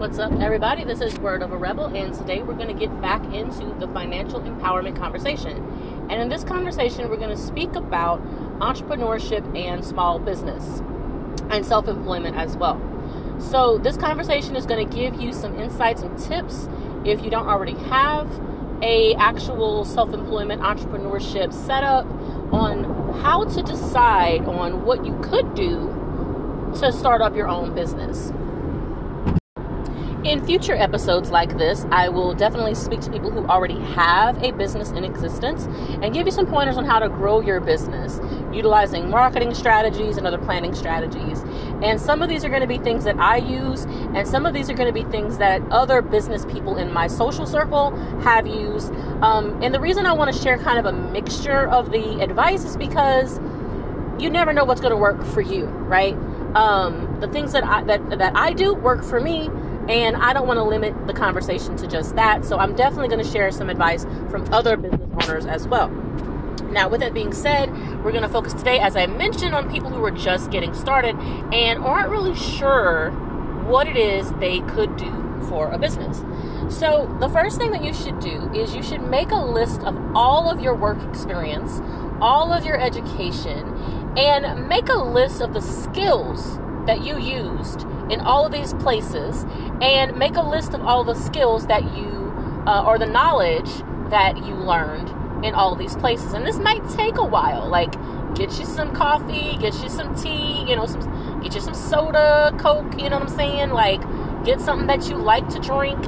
What's up, everybody? This is Word of a Rebel, and today we're going to get back into the financial empowerment conversation. And in this conversation, we're going to speak about entrepreneurship and small business and self employment as well. So, this conversation is going to give you some insights and tips if you don't already have a actual self-employment entrepreneurship setup on how to decide on what you could do to start up your own business. In future episodes like this, I will definitely speak to people who already have a business in existence and give you some pointers on how to grow your business utilizing marketing strategies and other planning strategies. And some of these are going to be things that I use, and some of these are going to be things that other business people in my social circle have used. Um, and the reason I want to share kind of a mixture of the advice is because you never know what's going to work for you, right? Um, the things that I that that I do work for me and I don't want to limit the conversation to just that. So I'm definitely going to share some advice from other business owners as well. Now, with that being said, we're going to focus today, as I mentioned, on people who are just getting started and aren't really sure what it is they could do for a business. So, the first thing that you should do is you should make a list of all of your work experience, all of your education, and make a list of the skills that you used in all of these places and make a list of all the skills that you uh, or the knowledge that you learned in all these places and this might take a while like get you some coffee get you some tea you know some get you some soda coke you know what i'm saying like get something that you like to drink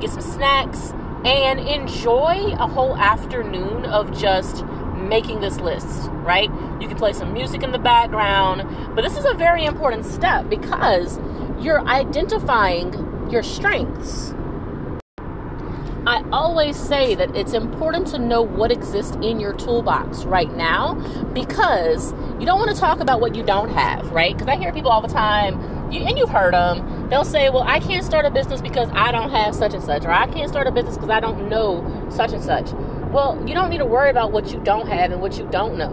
get some snacks and enjoy a whole afternoon of just making this list, right? You can play some music in the background, but this is a very important step because you're identifying your strengths. I always say that it's important to know what exists in your toolbox right now because you don't want to talk about what you don't have, right? Because I hear people all the time, you, and you've heard them, they'll say, Well, I can't start a business because I don't have such and such, or I can't start a business because I don't know such and such. Well, you don't need to worry about what you don't have and what you don't know.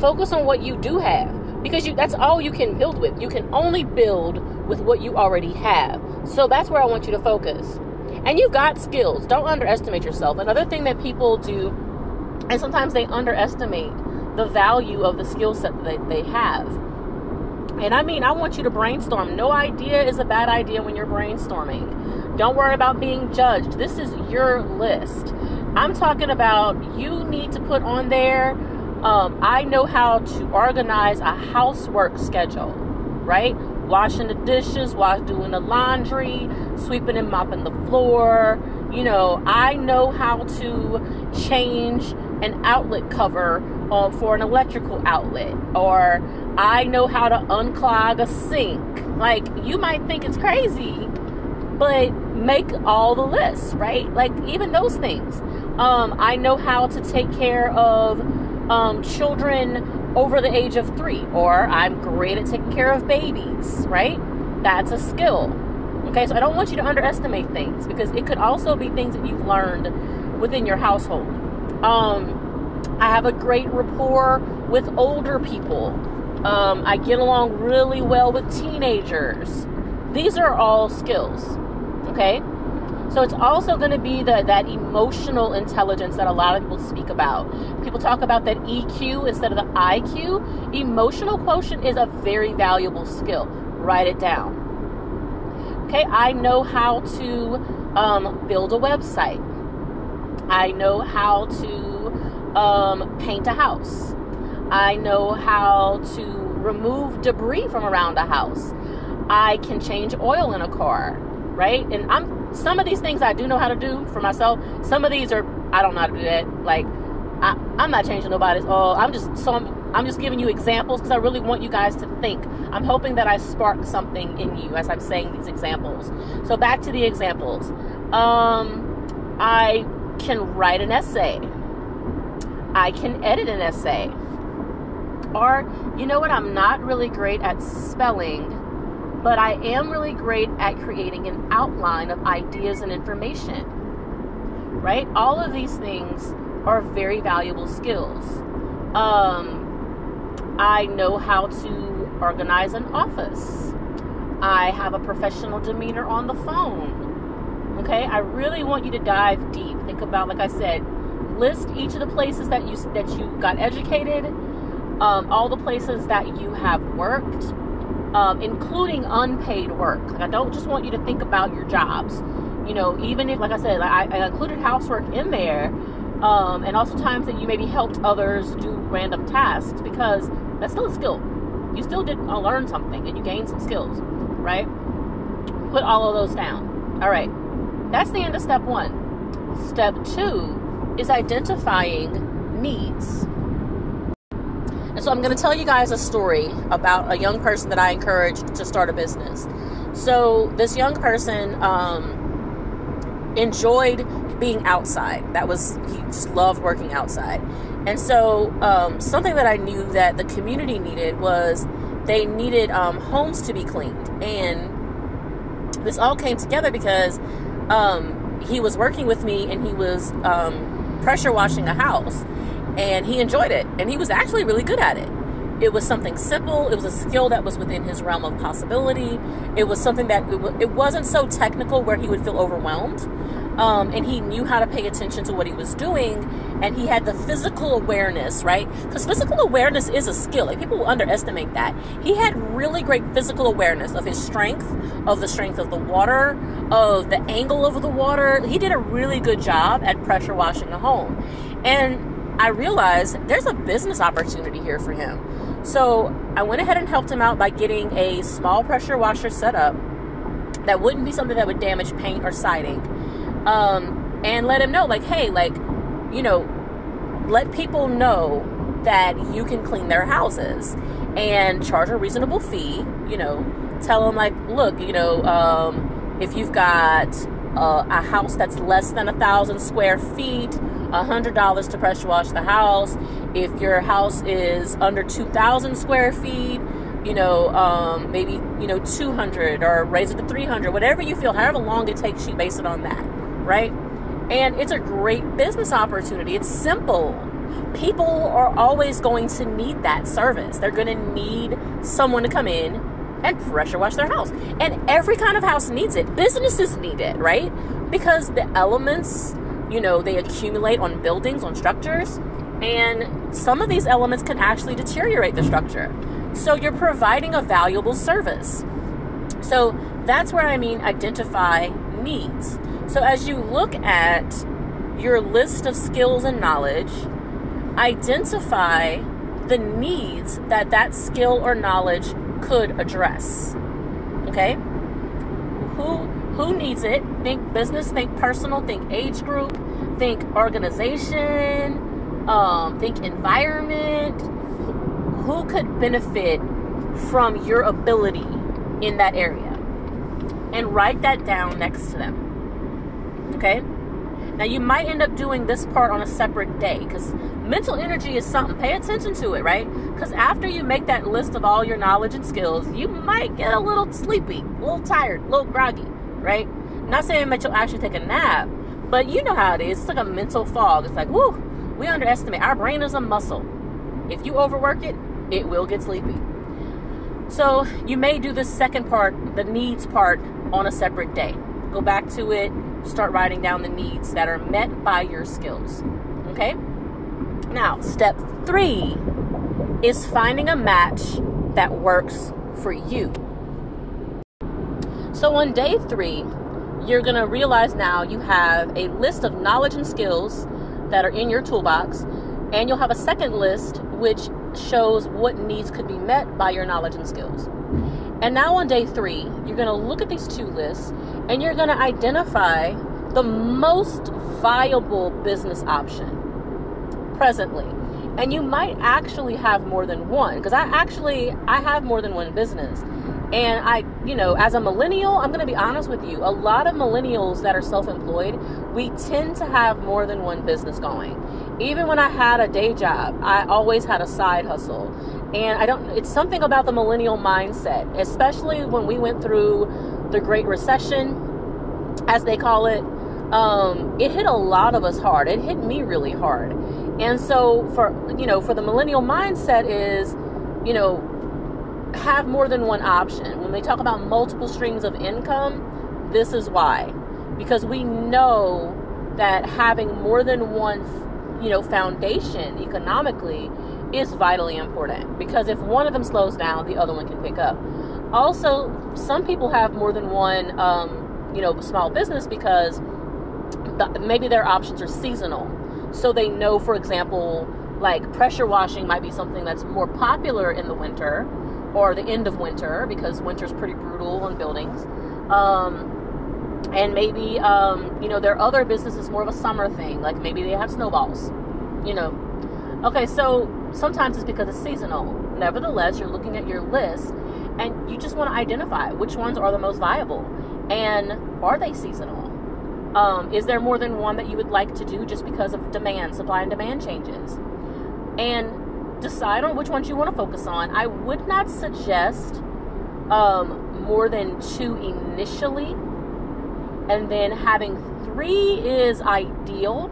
Focus on what you do have because you that's all you can build with. You can only build with what you already have. So that's where I want you to focus. And you've got skills. Don't underestimate yourself. Another thing that people do and sometimes they underestimate the value of the skill set that they have. And I mean, I want you to brainstorm. No idea is a bad idea when you're brainstorming. Don't worry about being judged. This is your list. I'm talking about you need to put on there. Um, I know how to organize a housework schedule, right? Washing the dishes, wash, doing the laundry, sweeping and mopping the floor. You know, I know how to change an outlet cover for an electrical outlet, or I know how to unclog a sink. Like, you might think it's crazy, but make all the lists, right? Like, even those things. Um, I know how to take care of um, children over the age of three, or I'm great at taking care of babies, right? That's a skill. Okay, so I don't want you to underestimate things because it could also be things that you've learned within your household. Um, I have a great rapport with older people. Um, I get along really well with teenagers. These are all skills. Okay, so it's also going to be the, that emotional intelligence that a lot of people speak about. People talk about that EQ instead of the IQ. Emotional quotient is a very valuable skill. Write it down. Okay, I know how to um, build a website. I know how to um, paint a house. I know how to remove debris from around a house. I can change oil in a car, right? And I'm some of these things I do know how to do for myself. Some of these are I don't know how to do that. Like I, am not changing nobody's Oh, I'm just so I'm, I'm just giving you examples because I really want you guys to think. I'm hoping that I spark something in you as I'm saying these examples. So back to the examples. Um, I can write an essay. I can edit an essay. Or you know what? I'm not really great at spelling but I am really great at creating an outline of ideas and information. Right? All of these things are very valuable skills. Um, I know how to organize an office. I have a professional demeanor on the phone. Okay, I really want you to dive deep. Think about, like I said, list each of the places that you that you got educated, um, all the places that you have worked, um, including unpaid work. Like I don't just want you to think about your jobs. You know, even if, like I said, I, I included housework in there, um, and also times that you maybe helped others do random tasks because that's still a skill. You still did uh, learn something and you gained some skills right? Put all of those down. All right. That's the end of step one. Step two is identifying needs. So I'm going to tell you guys a story about a young person that I encouraged to start a business. So this young person um, enjoyed being outside. That was he just loved working outside. And so um, something that I knew that the community needed was they needed um, homes to be cleaned. And this all came together because um, he was working with me and he was um, pressure washing a house. And he enjoyed it. And he was actually really good at it. It was something simple. It was a skill that was within his realm of possibility. It was something that it, w- it wasn't so technical where he would feel overwhelmed. Um, and he knew how to pay attention to what he was doing and he had the physical awareness right because physical awareness is a skill like people underestimate that he had really great physical awareness of his strength of the strength of the water of the angle of the water he did a really good job at pressure washing a home and I realized there's a business opportunity here for him. So I went ahead and helped him out by getting a small pressure washer set up that wouldn't be something that would damage paint or siding. Um, and let him know, like, hey, like, you know, let people know that you can clean their houses and charge a reasonable fee. You know, tell them, like, look, you know, um, if you've got uh, a house that's less than a thousand square feet, $100 to pressure wash the house. If your house is under 2,000 square feet, you know, um, maybe, you know, 200 or raise it to 300, whatever you feel, however long it takes you, base it on that, right? And it's a great business opportunity. It's simple. People are always going to need that service. They're going to need someone to come in and pressure wash their house. And every kind of house needs it. Businesses need it, right? Because the elements you know, they accumulate on buildings, on structures, and some of these elements can actually deteriorate the structure. So you're providing a valuable service. So that's where I mean identify needs. So as you look at your list of skills and knowledge, identify the needs that that skill or knowledge could address. Okay? Who who needs it? Think business, think personal, think age group, think organization, um, think environment. Who could benefit from your ability in that area? And write that down next to them. Okay? Now, you might end up doing this part on a separate day because mental energy is something. Pay attention to it, right? Because after you make that list of all your knowledge and skills, you might get a little sleepy, a little tired, a little groggy right? not saying that you'll actually take a nap, but you know how it is. It's like a mental fog. It's like, whoo, we underestimate. Our brain is a muscle. If you overwork it, it will get sleepy. So you may do the second part, the needs part, on a separate day. Go back to it, start writing down the needs that are met by your skills. Okay? Now, step three is finding a match that works for you. So on day three, you're going to realize now you have a list of knowledge and skills that are in your toolbox, and you'll have a second list which shows what needs could be met by your knowledge and skills. And now on day three, you're going to look at these two lists and you're going to identify the most viable business option presently. And you might actually have more than one because I actually I have more than one business and I, you know, as a millennial, I'm going to be honest with you. A lot of millennials that are self employed, we tend to have more than one business going. Even when I had a day job, I always had a side hustle. And I don't, it's something about the millennial mindset, especially when we went through the Great Recession, as they call it. Um, it hit a lot of us hard. It hit me really hard. And so for, you know, for the millennial mindset is, you know, have more than one option. When they talk about multiple streams of income, this is why. Because we know that having more than one, you know, foundation economically is vitally important because if one of them slows down, the other one can pick up. Also, some people have more than one, um, you know, small business because the, maybe their options are seasonal. So they know, for example, like pressure washing might be something that's more popular in the winter or the end of winter because winter's pretty brutal on buildings. Um, and maybe um, you know their other business is more of a summer thing, like maybe they have snowballs. You know, okay, so sometimes it's because it's seasonal. Nevertheless, you're looking at your list and you just want to identify which ones are the most viable and are they seasonal? Um, is there more than one that you would like to do just because of demand, supply and demand changes? And decide on which ones you want to focus on. I would not suggest um, more than two initially, and then having three is ideal,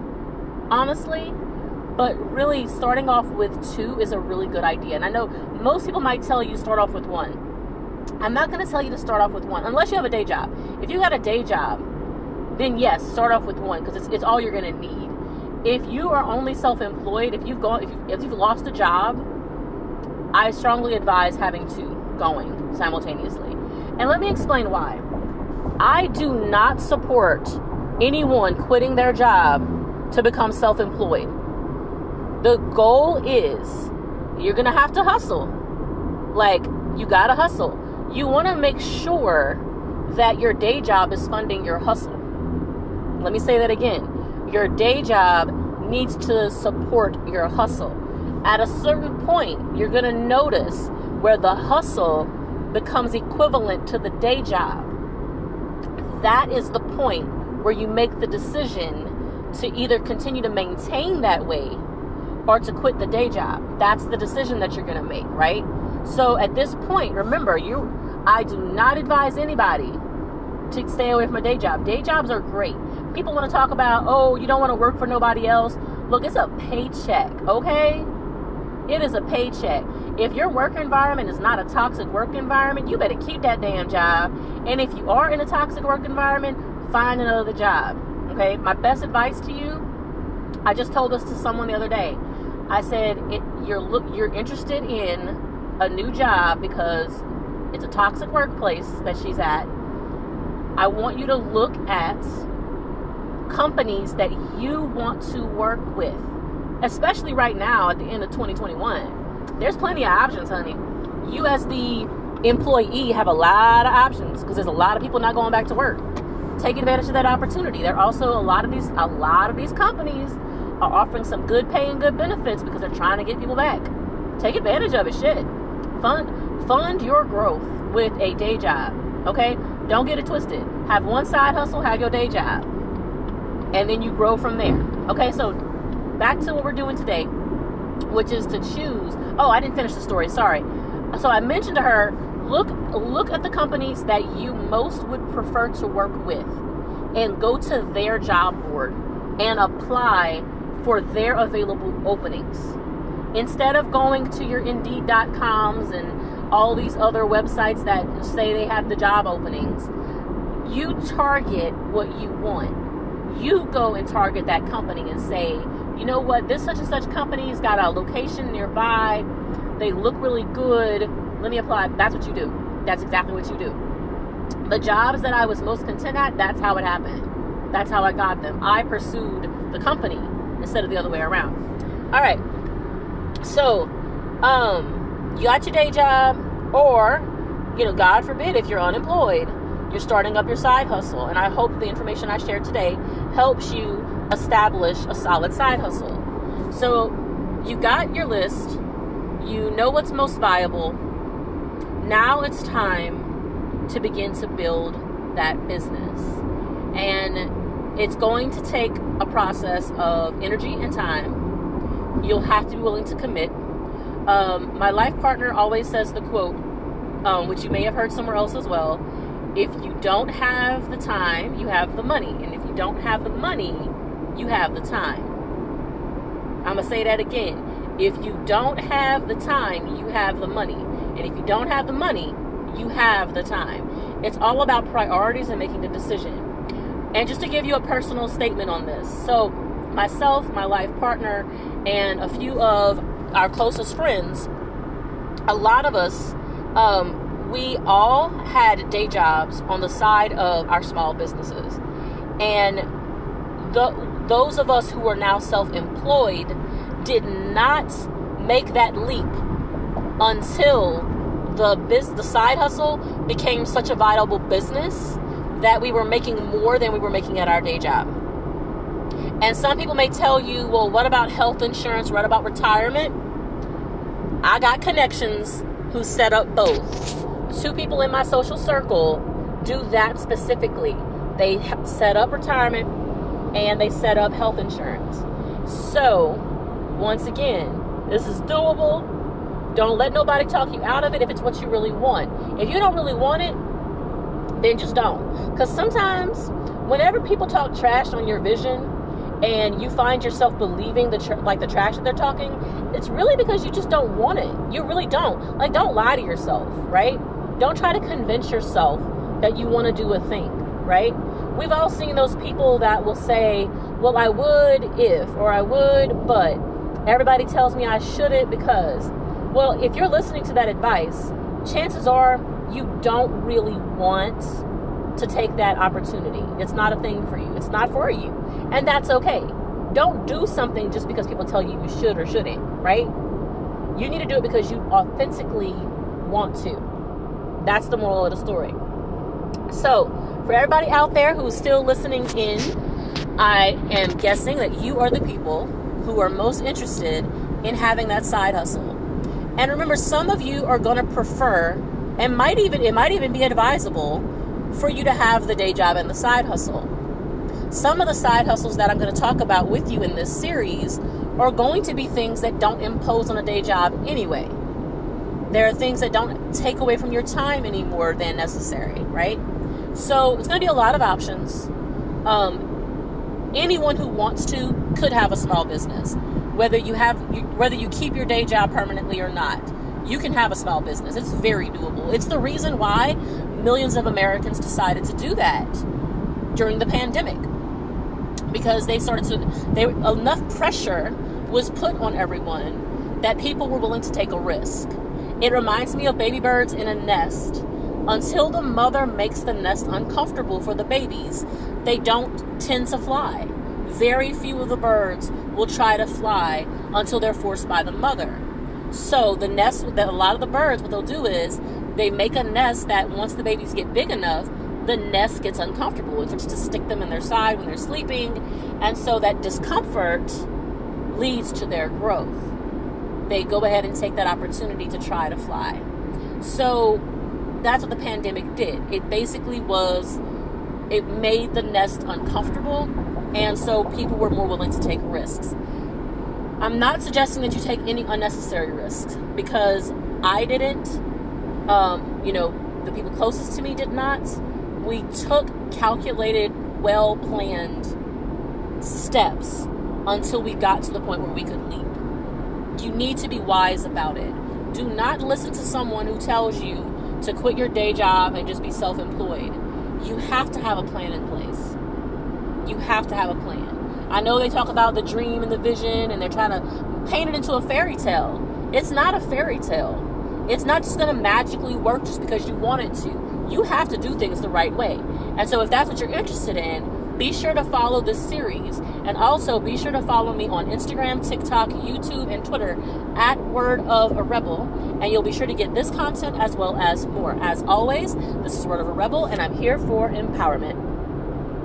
honestly. But really, starting off with two is a really good idea. And I know most people might tell you start off with one. I'm not going to tell you to start off with one unless you have a day job. If you got a day job, then yes, start off with one because it's, it's all you're going to need. If you are only self-employed, if you've gone, if, you, if you've lost a job, I strongly advise having two going simultaneously. And let me explain why. I do not support anyone quitting their job to become self-employed. The goal is you're to have to hustle. Like you got to hustle. You want to make sure that your day job is funding your hustle. Let me say that again. Your day job needs to support your hustle. At a certain point, you're going to notice where the hustle becomes equivalent to the day job. That is the point where you make the decision to either continue to maintain that way or to quit the day job. That's the decision that you're going to make, right? So at this point, remember, you I do not advise anybody to stay away from a day job. Day jobs are great. People want to talk about, oh, you don't want to work for nobody else. Look, it's a paycheck, okay? It is a paycheck. If your work environment is not a toxic work environment, you better keep that damn job. And if you are in a toxic work environment, find another job. Okay? My best advice to you, I just told this to someone the other day. I said, it, you're look, you're interested in a new job because it's a toxic workplace that she's at. I want you to look at companies that you want to work with, especially right now at the end of 2021. There's plenty of options, honey. You, as the employee, have a lot of options because there's a lot of people not going back to work. Take advantage of that opportunity. There are also a lot of these a lot of these companies are offering some good pay and good benefits because they're trying to get people back. Take advantage of it. Shit. Fund fund your growth with a day job. Okay? Don't get it twisted. Have one side hustle, have your day job. And then you grow from there. Okay, so back to what we're doing today, which is to choose. Oh, I didn't finish the story. Sorry. So I mentioned to her, look look at the companies that you most would prefer to work with and go to their job board and apply for their available openings. Instead of going to your indeed.coms and all these other websites that say they have the job openings, you target what you want. You go and target that company and say, you know what, this such and such company's got a location nearby. They look really good. Let me apply. That's what you do. That's exactly what you do. The jobs that I was most content at, that's how it happened. That's how I got them. I pursued the company instead of the other way around. All right. So, um, you got your day job, or, you know, God forbid if you're unemployed, you're starting up your side hustle. And I hope the information I shared today helps you establish a solid side hustle. So, you got your list, you know what's most viable. Now it's time to begin to build that business. And it's going to take a process of energy and time you'll have to be willing to commit. Um, my life partner always says the quote, um, which you may have heard somewhere else as well if you don't have the time, you have the money. And if you don't have the money, you have the time. I'm going to say that again. If you don't have the time, you have the money. And if you don't have the money, you have the time. It's all about priorities and making the decision. And just to give you a personal statement on this. So, myself, my life partner, and a few of our closest friends, a lot of us, um, we all had day jobs on the side of our small businesses. And the, those of us who are now self employed did not make that leap until the biz, the side hustle became such a viable business that we were making more than we were making at our day job. And some people may tell you, well, what about health insurance? What about retirement? I got connections who set up both. Two people in my social circle do that specifically. They set up retirement and they set up health insurance. So, once again, this is doable. Don't let nobody talk you out of it if it's what you really want. If you don't really want it, then just don't. Because sometimes, whenever people talk trash on your vision, and you find yourself believing the tr- like the trash that they're talking, it's really because you just don't want it. You really don't. Like, don't lie to yourself, right? Don't try to convince yourself that you want to do a thing, right? We've all seen those people that will say, "Well, I would if," or "I would, but." Everybody tells me I shouldn't because, well, if you're listening to that advice, chances are you don't really want to take that opportunity. It's not a thing for you. It's not for you. And that's okay. Don't do something just because people tell you you should or shouldn't, right? You need to do it because you authentically want to. That's the moral of the story. So, for everybody out there who's still listening in, I am guessing that you are the people who are most interested in having that side hustle. And remember, some of you are going to prefer and might even it might even be advisable for you to have the day job and the side hustle. Some of the side hustles that I'm going to talk about with you in this series are going to be things that don't impose on a day job anyway. There are things that don't take away from your time any more than necessary, right? So it's going to be a lot of options. Um, anyone who wants to could have a small business, whether you have whether you keep your day job permanently or not you can have a small business. It's very doable. It's the reason why millions of Americans decided to do that during the pandemic because they started to they enough pressure was put on everyone that people were willing to take a risk. It reminds me of baby birds in a nest. Until the mother makes the nest uncomfortable for the babies, they don't tend to fly. Very few of the birds will try to fly until they're forced by the mother. So the nest that a lot of the birds, what they'll do is they make a nest that once the babies get big enough, the nest gets uncomfortable. It starts to stick them in their side when they're sleeping, and so that discomfort leads to their growth. They go ahead and take that opportunity to try to fly. So that's what the pandemic did. It basically was it made the nest uncomfortable, and so people were more willing to take risks. I'm not suggesting that you take any unnecessary risks because I didn't. Um, you know, the people closest to me did not. We took calculated, well planned steps until we got to the point where we could leap. You need to be wise about it. Do not listen to someone who tells you to quit your day job and just be self employed. You have to have a plan in place. You have to have a plan. I know they talk about the dream and the vision and they're trying to paint it into a fairy tale. It's not a fairy tale. It's not just going to magically work just because you want it to. You have to do things the right way. And so, if that's what you're interested in, be sure to follow this series. And also, be sure to follow me on Instagram, TikTok, YouTube, and Twitter at Word of a Rebel. And you'll be sure to get this content as well as more. As always, this is Word of a Rebel, and I'm here for empowerment.